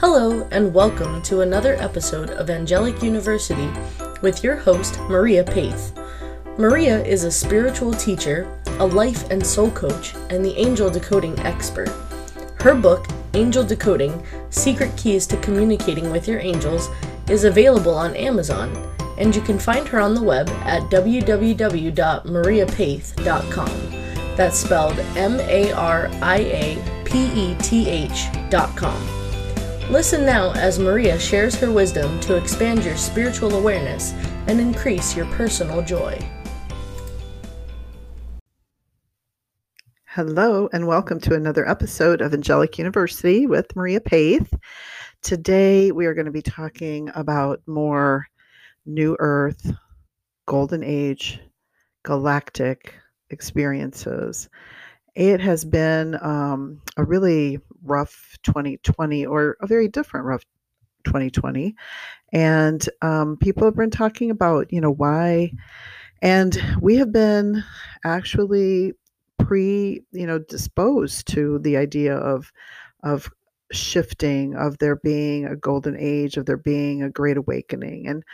Hello, and welcome to another episode of Angelic University with your host, Maria Peth. Maria is a spiritual teacher, a life and soul coach, and the angel decoding expert. Her book, Angel Decoding Secret Keys to Communicating with Your Angels, is available on Amazon, and you can find her on the web at www.mariapeth.com. That's spelled M A R I A P E T H.com. Listen now as Maria shares her wisdom to expand your spiritual awareness and increase your personal joy. Hello, and welcome to another episode of Angelic University with Maria Peth. Today, we are going to be talking about more New Earth, Golden Age, galactic experiences. It has been um, a really rough 2020 or a very different rough 2020. And um, people have been talking about, you know, why. And we have been actually pre, you know, disposed to the idea of, of shifting, of there being a golden age, of there being a great awakening. And,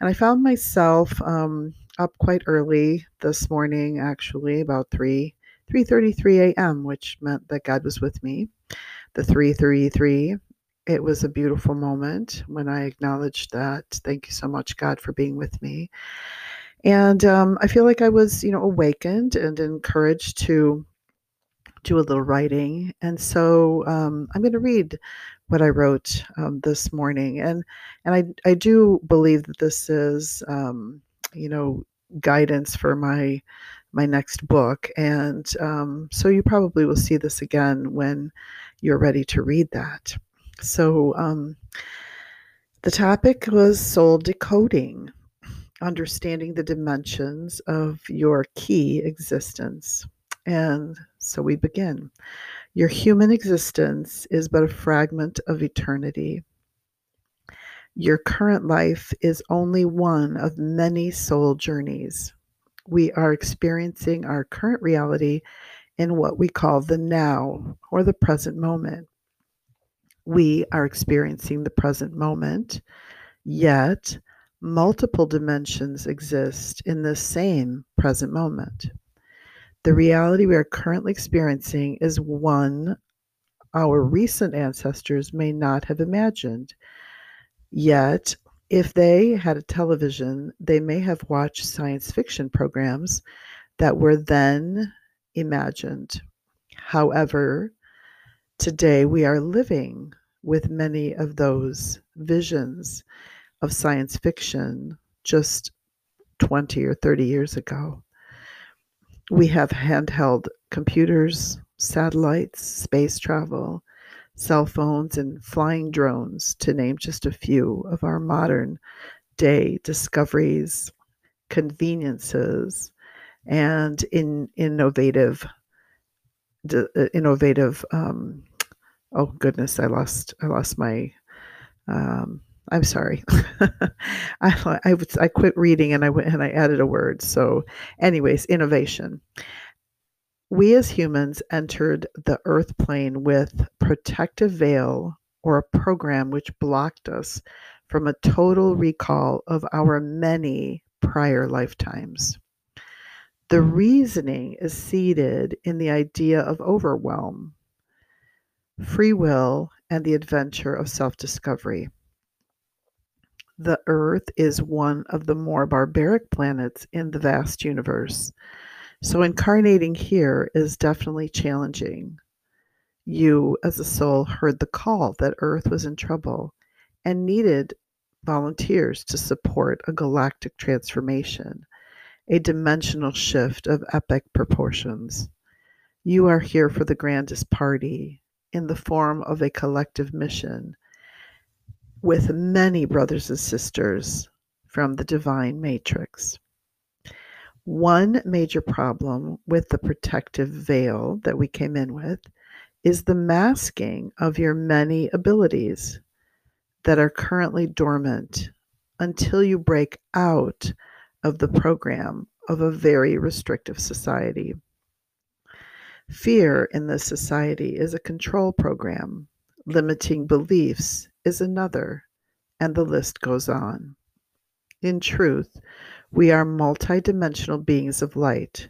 and I found myself um, up quite early this morning, actually, about 3 3:33 a.m., which meant that God was with me. The 3:33, it was a beautiful moment when I acknowledged that. Thank you so much, God, for being with me. And um, I feel like I was, you know, awakened and encouraged to do a little writing. And so um, I'm going to read what I wrote um, this morning, and and I I do believe that this is, um, you know, guidance for my my next book. And um, so you probably will see this again when you're ready to read that. So um, the topic was soul decoding, understanding the dimensions of your key existence. And so we begin. Your human existence is but a fragment of eternity. Your current life is only one of many soul journeys we are experiencing our current reality in what we call the now or the present moment. We are experiencing the present moment, yet multiple dimensions exist in the same present moment. The reality we are currently experiencing is one our recent ancestors may not have imagined. Yet, if they had a television, they may have watched science fiction programs that were then imagined. However, today we are living with many of those visions of science fiction just 20 or 30 years ago. We have handheld computers, satellites, space travel, cell phones, and flying drones, to name just a few of our modern day discoveries, conveniences, and in innovative, uh, innovative. Um, oh goodness, I lost I lost my. Um, I'm sorry. I, I, I quit reading and I went and I added a word. So, anyways, innovation we as humans entered the earth plane with protective veil or a program which blocked us from a total recall of our many prior lifetimes. The hmm. reasoning is seated in the idea of overwhelm, free will, and the adventure of self discovery. The Earth is one of the more barbaric planets in the vast universe. So incarnating here is definitely challenging. You, as a soul, heard the call that Earth was in trouble and needed volunteers to support a galactic transformation, a dimensional shift of epic proportions. You are here for the grandest party in the form of a collective mission with many brothers and sisters from the divine matrix. One major problem with the protective veil that we came in with is the masking of your many abilities that are currently dormant until you break out of the program of a very restrictive society. Fear in this society is a control program, limiting beliefs is another, and the list goes on. In truth, we are multidimensional beings of light,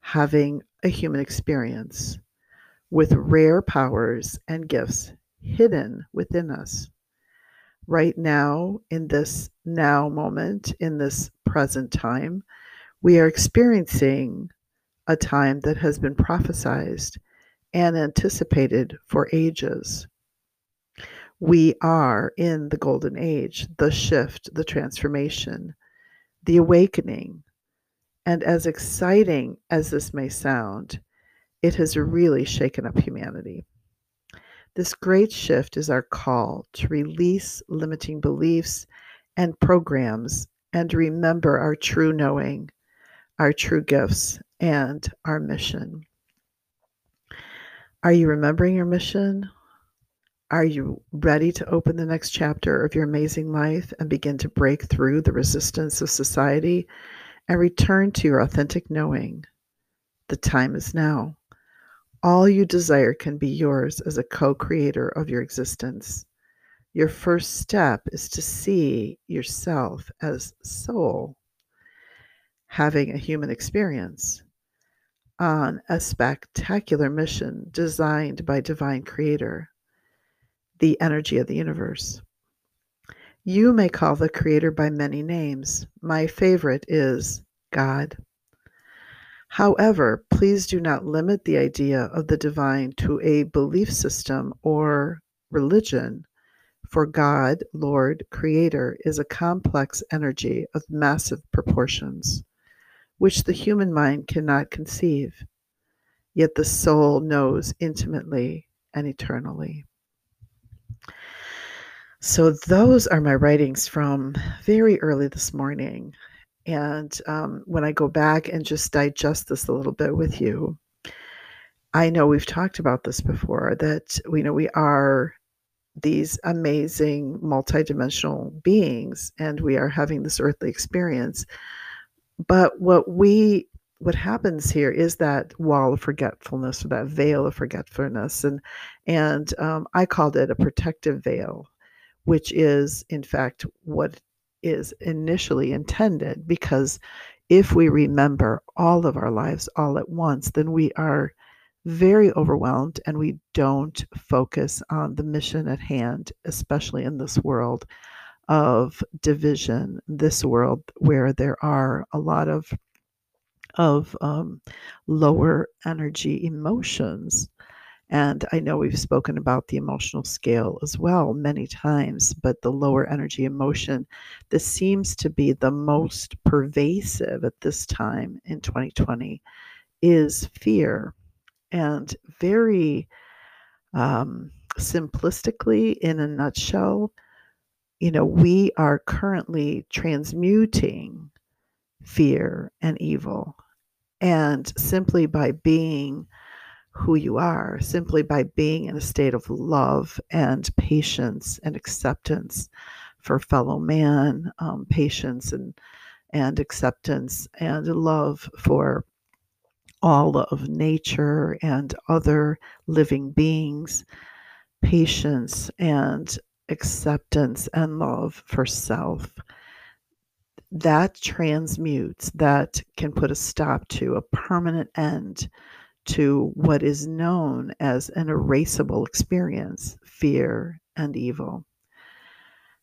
having a human experience with rare powers and gifts hidden within us. Right now, in this now moment, in this present time, we are experiencing a time that has been prophesized and anticipated for ages. We are in the golden age, the shift, the transformation, the awakening. And as exciting as this may sound, it has really shaken up humanity. This great shift is our call to release limiting beliefs and programs and remember our true knowing, our true gifts, and our mission. Are you remembering your mission? Are you ready to open the next chapter of your amazing life and begin to break through the resistance of society and return to your authentic knowing? The time is now. All you desire can be yours as a co creator of your existence. Your first step is to see yourself as soul, having a human experience on a spectacular mission designed by Divine Creator, the energy of the universe. You may call the Creator by many names. My favorite is God. However, please do not limit the idea of the divine to a belief system or religion, for God, Lord, Creator, is a complex energy of massive proportions which the human mind cannot conceive, yet the soul knows intimately and eternally. So, those are my writings from very early this morning. And um, when I go back and just digest this a little bit with you, I know we've talked about this before that we know we are these amazing multidimensional beings and we are having this earthly experience but what we what happens here is that wall of forgetfulness or that veil of forgetfulness and and um, i called it a protective veil which is in fact what is initially intended because if we remember all of our lives all at once then we are very overwhelmed and we don't focus on the mission at hand especially in this world of division, this world where there are a lot of of um, lower energy emotions. And I know we've spoken about the emotional scale as well many times, but the lower energy emotion, this seems to be the most pervasive at this time in 2020, is fear. And very um, simplistically, in a nutshell, you know, we are currently transmuting fear and evil. And simply by being who you are, simply by being in a state of love and patience and acceptance for fellow man, um, patience and and acceptance and love for all of nature and other living beings, patience and acceptance and love for self that transmutes that can put a stop to a permanent end to what is known as an erasable experience fear and evil.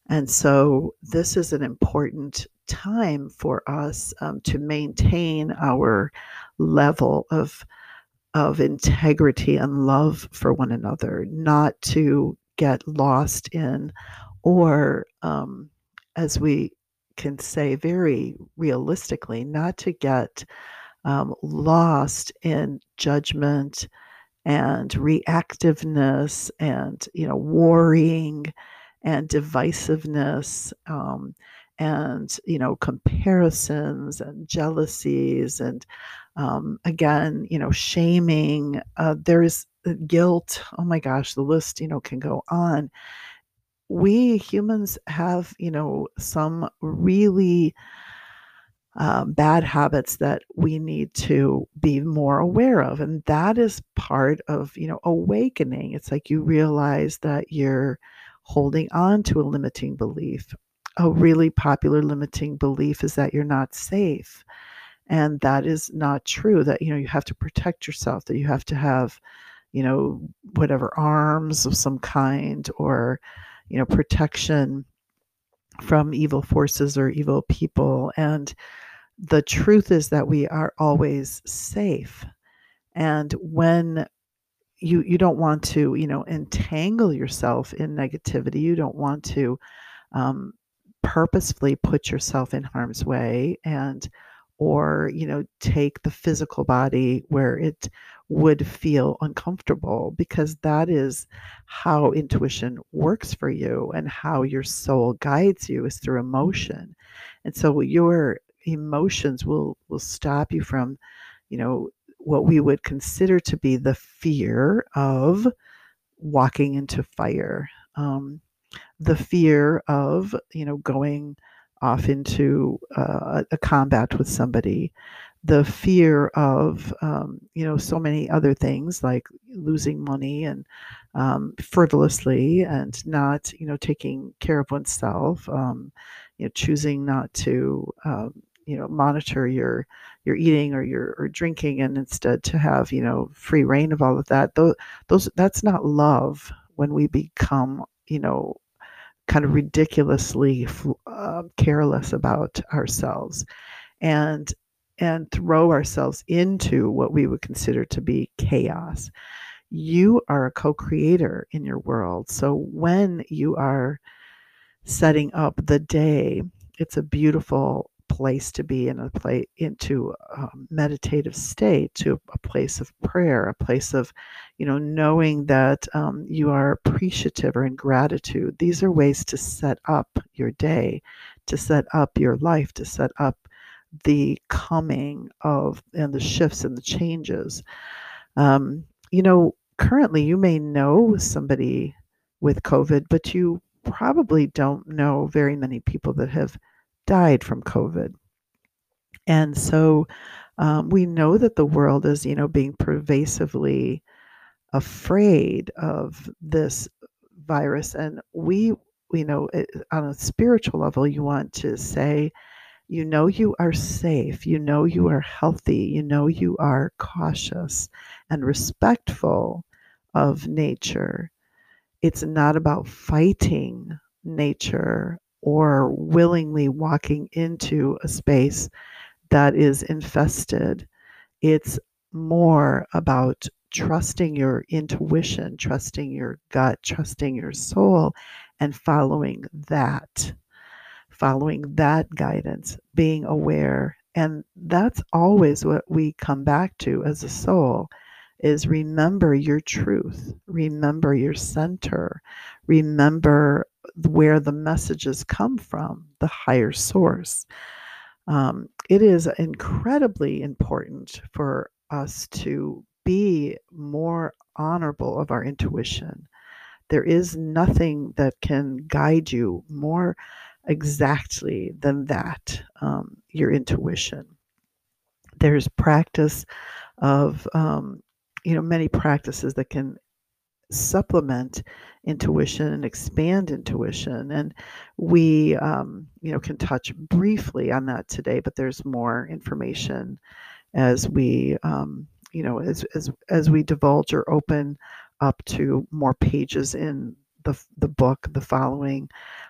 And so this is an important time for us um, to maintain our level of of integrity and love for one another not to get lost in, or um, as we can say very realistically, not to get um, lost in judgment and reactiveness and you know worrying and divisiveness um, and you know comparisons and jealousies and um, again you know shaming uh, there's guilt oh my gosh the list you know can go on we humans have you know some really uh, bad habits that we need to be more aware of and that is part of you know awakening it's like you realize that you're holding on to a limiting belief. A really popular limiting belief is that you're not safe. And that is not true, that, you know, you have to protect yourself, that you have to have, you know, whatever arms of some kind or, you know, protection from evil forces or evil people. And the truth is that we are always safe. And when you you don't want to you know entangle yourself in negativity you don't want to um, purposefully put yourself in harm's way and or you know take the physical body where it would feel uncomfortable because that is how intuition works for you and how your soul guides you is through emotion. And so your emotions will will stop you from you know what we would consider to be the fear of walking into fire, um, the fear of, you know, going off into uh, a combat with somebody, the fear of, um, you know, so many other things like losing money and um, frivolously and not, you know, taking care of oneself, um, you know, choosing not to, um, you know monitor your your eating or your or drinking and instead to have you know free reign of all of that. Those those that's not love when we become you know kind of ridiculously uh, careless about ourselves. And and throw ourselves into what we would consider to be chaos. You are a co-creator in your world so when you are setting up the day it's a beautiful place to be in a place into a meditative state to a place of prayer a place of you know knowing that um, you are appreciative or in gratitude. These are ways to set up your day to set up your life to set up the coming of and the shifts and the changes um, you know currently you may know somebody with covid but you probably don't know very many people that have died from COVID. And so um, we know that the world is, you know, being pervasively afraid of this virus. And we, you know, on a spiritual level, you want to say, you know, you are safe, you know, you are healthy, you know, you are cautious and respectful of nature. It's not about fighting nature or willingly walking into a space that is infested. It's more about trusting your intuition, trusting your gut, trusting your soul, and following that, following that guidance, being aware. And that's always what we come back to as a soul is remember your truth, remember your center, remember where the messages come from, the higher source. Um, it is incredibly important for us to be more honorable of our intuition. There is nothing that can guide you more exactly than that, um, your intuition. There's practice of, um, you know, many practices that can supplement intuition and expand intuition and we um, you know can touch briefly on that today but there's more information as we um, you know as, as as we divulge or open up to more pages in the, the book the following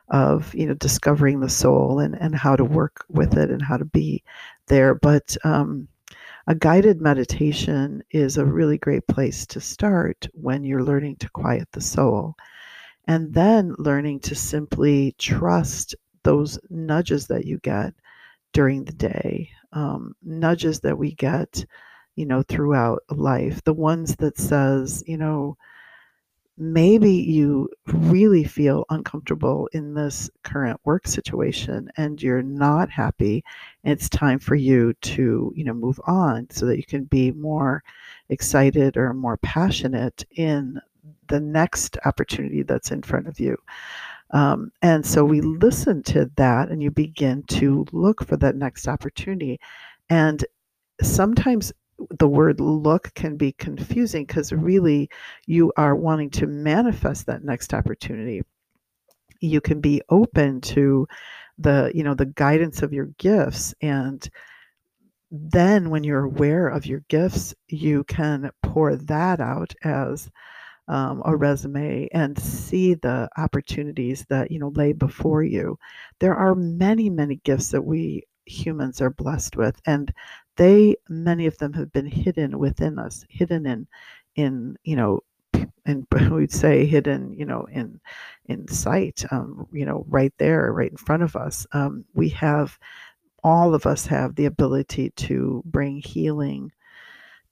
of you know discovering the soul and and how to work with it and how to be there but um, a guided meditation is a really great place to start when you're learning to quiet the soul. And then learning to simply trust those nudges that you get during the day, um, nudges that we get, you know, throughout life. The ones that says, you know, maybe you really feel uncomfortable in this current work situation and you're not happy it's time for you to you know move on so that you can be more excited or more passionate in the next opportunity that's in front of you. Um, and so we listen to that and you begin to look for that next opportunity. And sometimes the word look can be confusing because really you are wanting to manifest that next opportunity. you can be open to the you know the guidance of your gifts and then when you're aware of your gifts you can pour that out as um, a resume and see the opportunities that you know lay before you there are many many gifts that we humans are blessed with and they many of them have been hidden within us hidden in in you know and we'd say hidden you know in in sight um, you know right there right in front of us. Um, we have all of us have the ability to bring healing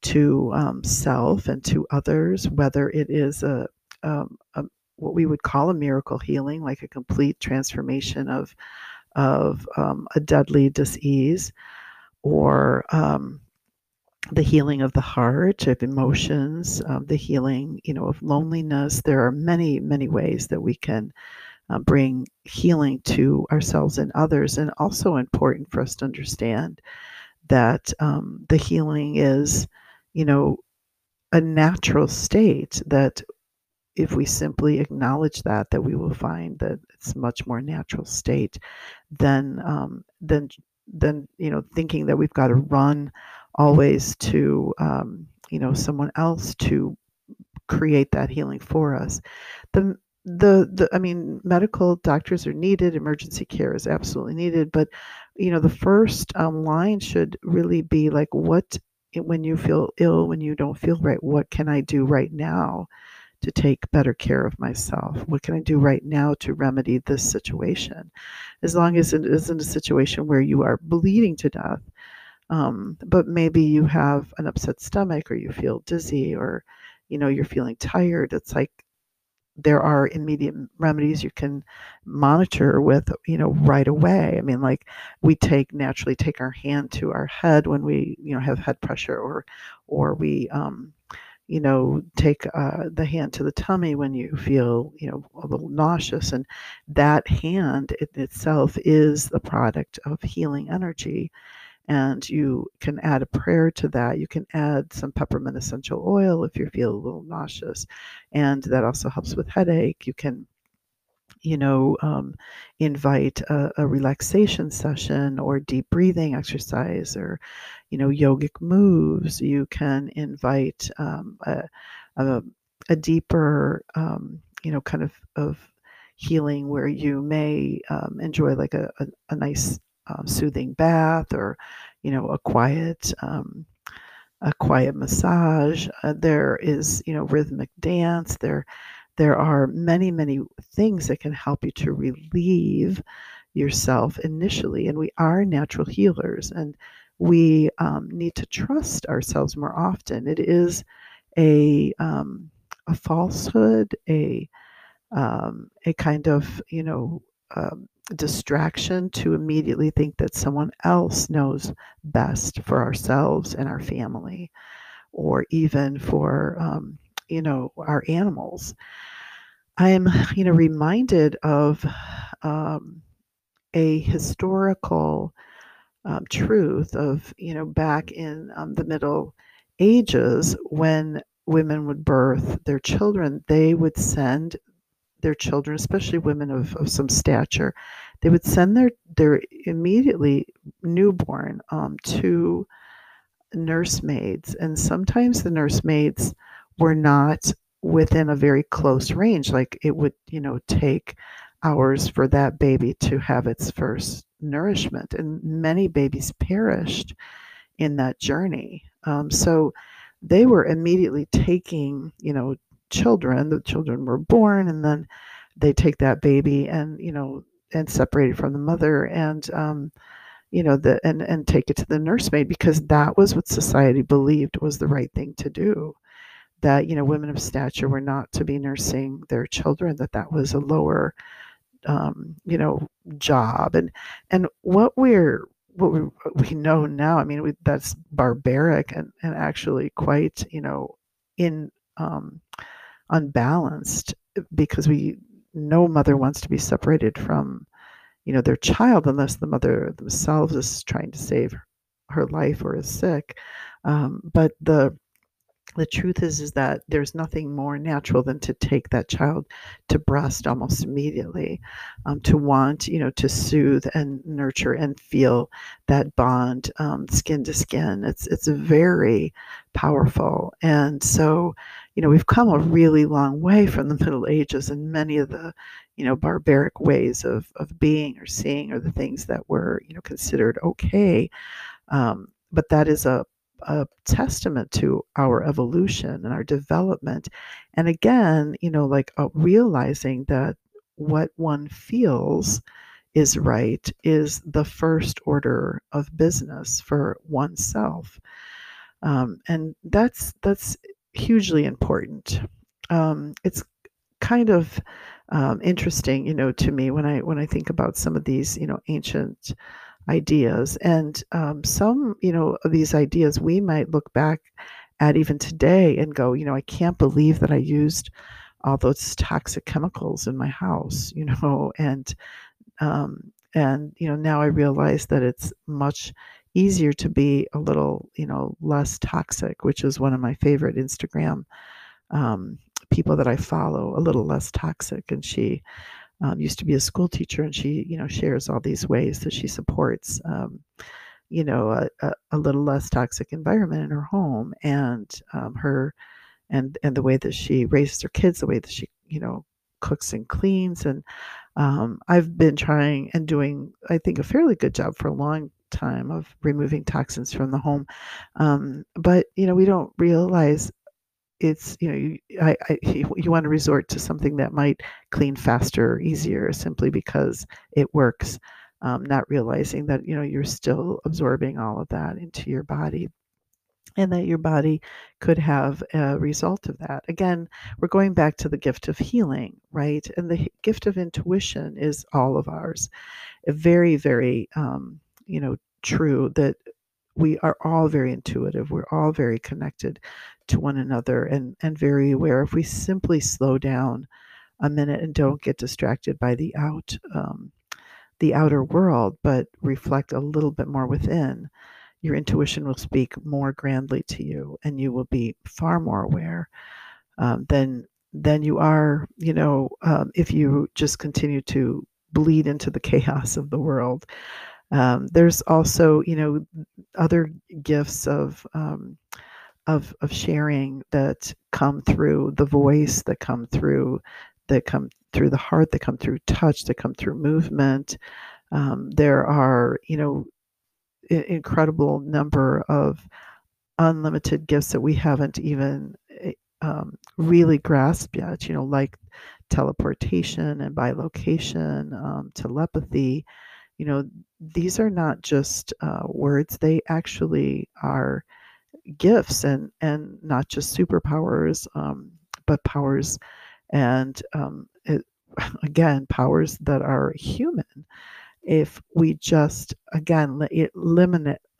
to um, self and to others, whether it is a, um, a, what we would call a miracle healing, like a complete transformation of of um, a deadly disease, or um, the healing of the heart, of emotions, um, the healing, you know, of loneliness. There are many, many ways that we can uh, bring healing to ourselves and others, and also important for us to understand that um, the healing is you know, a natural state that if we simply acknowledge that, that we will find that it's much more natural state than um, than than you know thinking that we've got to run always to um, you know someone else to create that healing for us. The the the I mean medical doctors are needed, emergency care is absolutely needed, but you know the first um, line should really be like what when you feel ill, when you don't feel right, what can I do right now to take better care of myself? What can I do right now to remedy this situation? As long as it isn't a situation where you are bleeding to death, um, but maybe you have an upset stomach or you feel dizzy or you know you're feeling tired it's like there are immediate remedies you can monitor with you know right away i mean like we take naturally take our hand to our head when we you know have head pressure or or we um you know take uh, the hand to the tummy when you feel you know a little nauseous and that hand in itself is the product of healing energy and you can add a prayer to that. You can add some peppermint essential oil if you feel a little nauseous, and that also helps with headache. You can you know, um, invite a, a, relaxation session or deep breathing exercise or, you know, yogic moves. You can invite um, a, a, a, deeper, um, you know, kind of, of healing where you may um, enjoy like a, a, nice um, soothing bath or you know a quiet um, a quiet massage uh, there is you know rhythmic dance there there are many many things that can help you to relieve yourself initially and we are natural healers and we um, need to trust ourselves more often. It is a um, a falsehood a um, a kind of you know um, distraction to immediately think that someone else knows best for ourselves and our family, or even for, um, you know, our animals. I am, you know, reminded of um, a historical um, truth of, you know, back in um, the Middle Ages when women would birth their children, they would send their children, especially women of, of some stature, they would send their their immediately newborn um, to nursemaids, and sometimes the nursemaids were not within a very close range. Like it would, you know, take hours for that baby to have its first nourishment, and many babies perished in that journey. Um, so they were immediately taking, you know, children. The children were born, and then they take that baby and you know and separate it from the mother and um, you know the and and take it to the nursemaid because that was what society believed was the right thing to do that you know women of stature were not to be nursing their children that that was a lower um, you know job. And and what we're what we, we know now i mean we, that's barbaric and, and actually quite you know in um, unbalanced because we no mother wants to be separated from you know their child unless the mother themselves is trying to save her life or is sick. Um, but the the truth is is that there's nothing more natural than to take that child to breast almost immediately um, to want you know to soothe and nurture and feel that bond um, skin to skin. It's it's very powerful. And so you know we've come a really long way from the middle ages and many of the you know barbaric ways of of being or seeing or the things that were you know considered okay. Um, but that is a a testament to our evolution and our development. And again, you know, like uh, realizing that what one feels is right is the first order of business for oneself. Um, and that's that's hugely important. Um, it's kind of um, interesting, you know, to me when I when I think about some of these, you know, ancient ideas. And um, some, you know, of these ideas we might look back at even today and go, you know, I can't believe that I used all those toxic chemicals in my house, you know, and um, and you know now I realize that it's much easier to be a little, you know, less toxic, which is one of my favorite Instagram um, people that I follow, a little less toxic, and she um, used to be a school teacher, and she, you know, shares all these ways that she supports, um, you know, a, a, a, little less toxic environment in her home, and um, her, and and the way that she raises her kids, the way that she, you know, cooks and cleans, and um, I've been trying and doing, I think, a fairly good job for a long time of removing toxins from the home, um, but you know, we don't realize it's you know you, I, I, you want to resort to something that might clean faster or easier simply because it works um, not realizing that you know you're still absorbing all of that into your body and that your body could have a result of that. Again we're going back to the gift of healing right? And the gift of intuition is all of ours. Very very um, you know true that we are all very intuitive. We're all very connected to one another and, and very aware. If we simply slow down a minute and don't get distracted by the out um, the outer world, but reflect a little bit more within, your intuition will speak more grandly to you, and you will be far more aware um, than than you are. You know, um, if you just continue to bleed into the chaos of the world. Um, there's also, you know, other gifts of um, of of sharing that come through the voice, that come through that come through the heart, that come through touch, that come through movement. Um, there are, you know, I- incredible number of unlimited gifts that we haven't even eh, um, really grasped yet. You know, like teleportation and bilocation, um, telepathy you know, these are not just uh, words, they actually are gifts and, and not just superpowers, um, but powers and um, it, again, powers that are human. If we just, again, eliminate,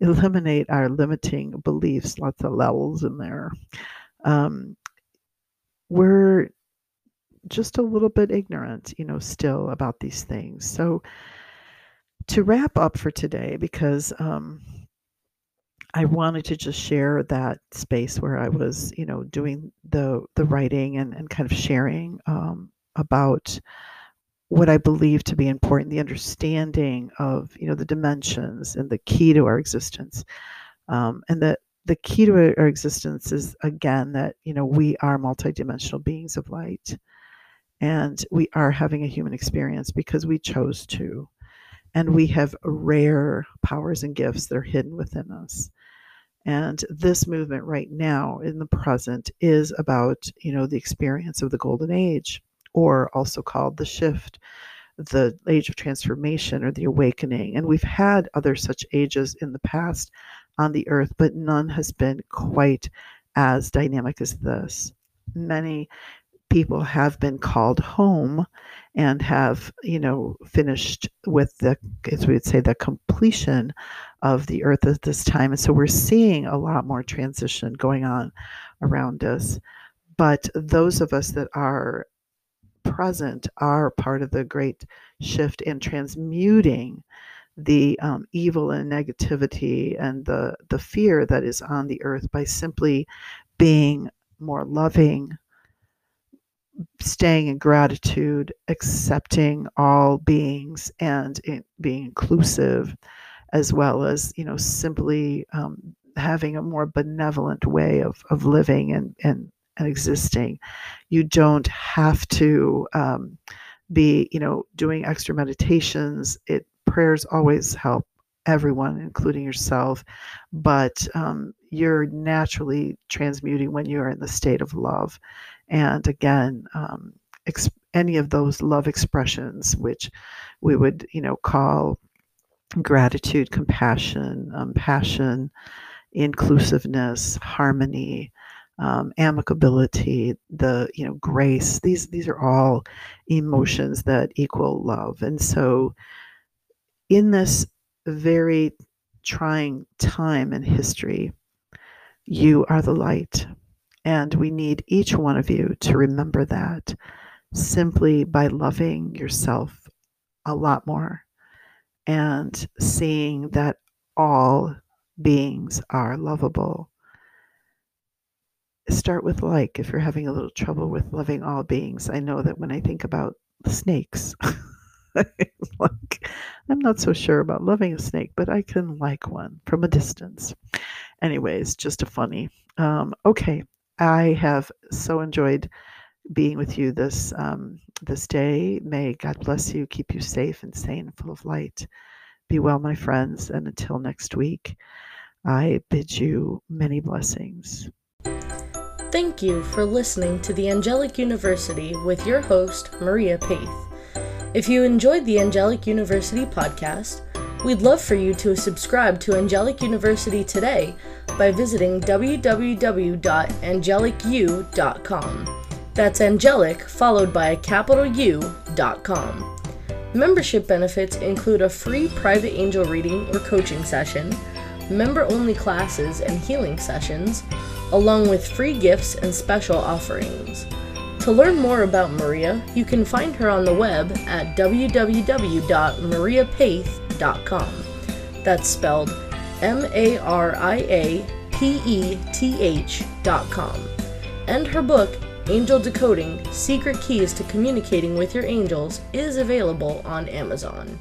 eliminate our limiting beliefs, lots of levels in there, um, we're just a little bit ignorant, you know, still about these things. So, to wrap up for today, because um, I wanted to just share that space where I was, you know, doing the the writing and, and kind of sharing um, about what I believe to be important, the understanding of, you know, the dimensions and the key to our existence, um, and that the key to our existence is again that you know we are multidimensional beings of light and we are having a human experience because we chose to. And we have rare powers and gifts that are hidden within us. And this movement right now in the present is about, you know, the experience of the golden age, or also called the shift, the age of transformation or the awakening. And we've had other such ages in the past on the earth, but none has been quite as dynamic as this. Many people have been called home and have, you know, finished with the, as we would say, the completion of the earth at this time. And so we're seeing a lot more transition going on around us. But those of us that are present are part of the great shift in transmuting the um, evil and negativity and the the fear that is on the earth by simply being more loving staying in gratitude accepting all beings and in, being inclusive as well as you know simply um, having a more benevolent way of, of living and, and, and existing. You don't have to um, be you know doing extra meditations. It prayers always help everyone including yourself but um, you're naturally transmuting when you're in the state of love and again um, ex- any of those love expressions which we would you know call gratitude compassion um, passion inclusiveness harmony um, amicability, the you know grace. These these are all emotions that equal love, and so in this very trying time in history, you are the light, and we need each one of you to remember that simply by loving yourself a lot more and seeing that all beings are lovable start with like if you're having a little trouble with loving all beings. I know that when I think about snakes, like I'm not so sure about loving a snake, but I can like one from a distance. Anyways, just a funny. Um, okay, I have so enjoyed being with you this um, this day. May God bless you, keep you safe and sane, full of light. Be well, my friends, and until next week, I bid you many blessings. Thank you for listening to the Angelic University with your host, Maria Peth. If you enjoyed the Angelic University podcast, we'd love for you to subscribe to Angelic University today by visiting www.angelicu.com. That's angelic followed by a capital U.com. Membership benefits include a free private angel reading or coaching session, member only classes and healing sessions along with free gifts and special offerings. To learn more about Maria, you can find her on the web at www.mariapeth.com. That's spelled M A R I A P E T H.com. And her book, Angel Decoding Secret Keys to Communicating with Your Angels, is available on Amazon.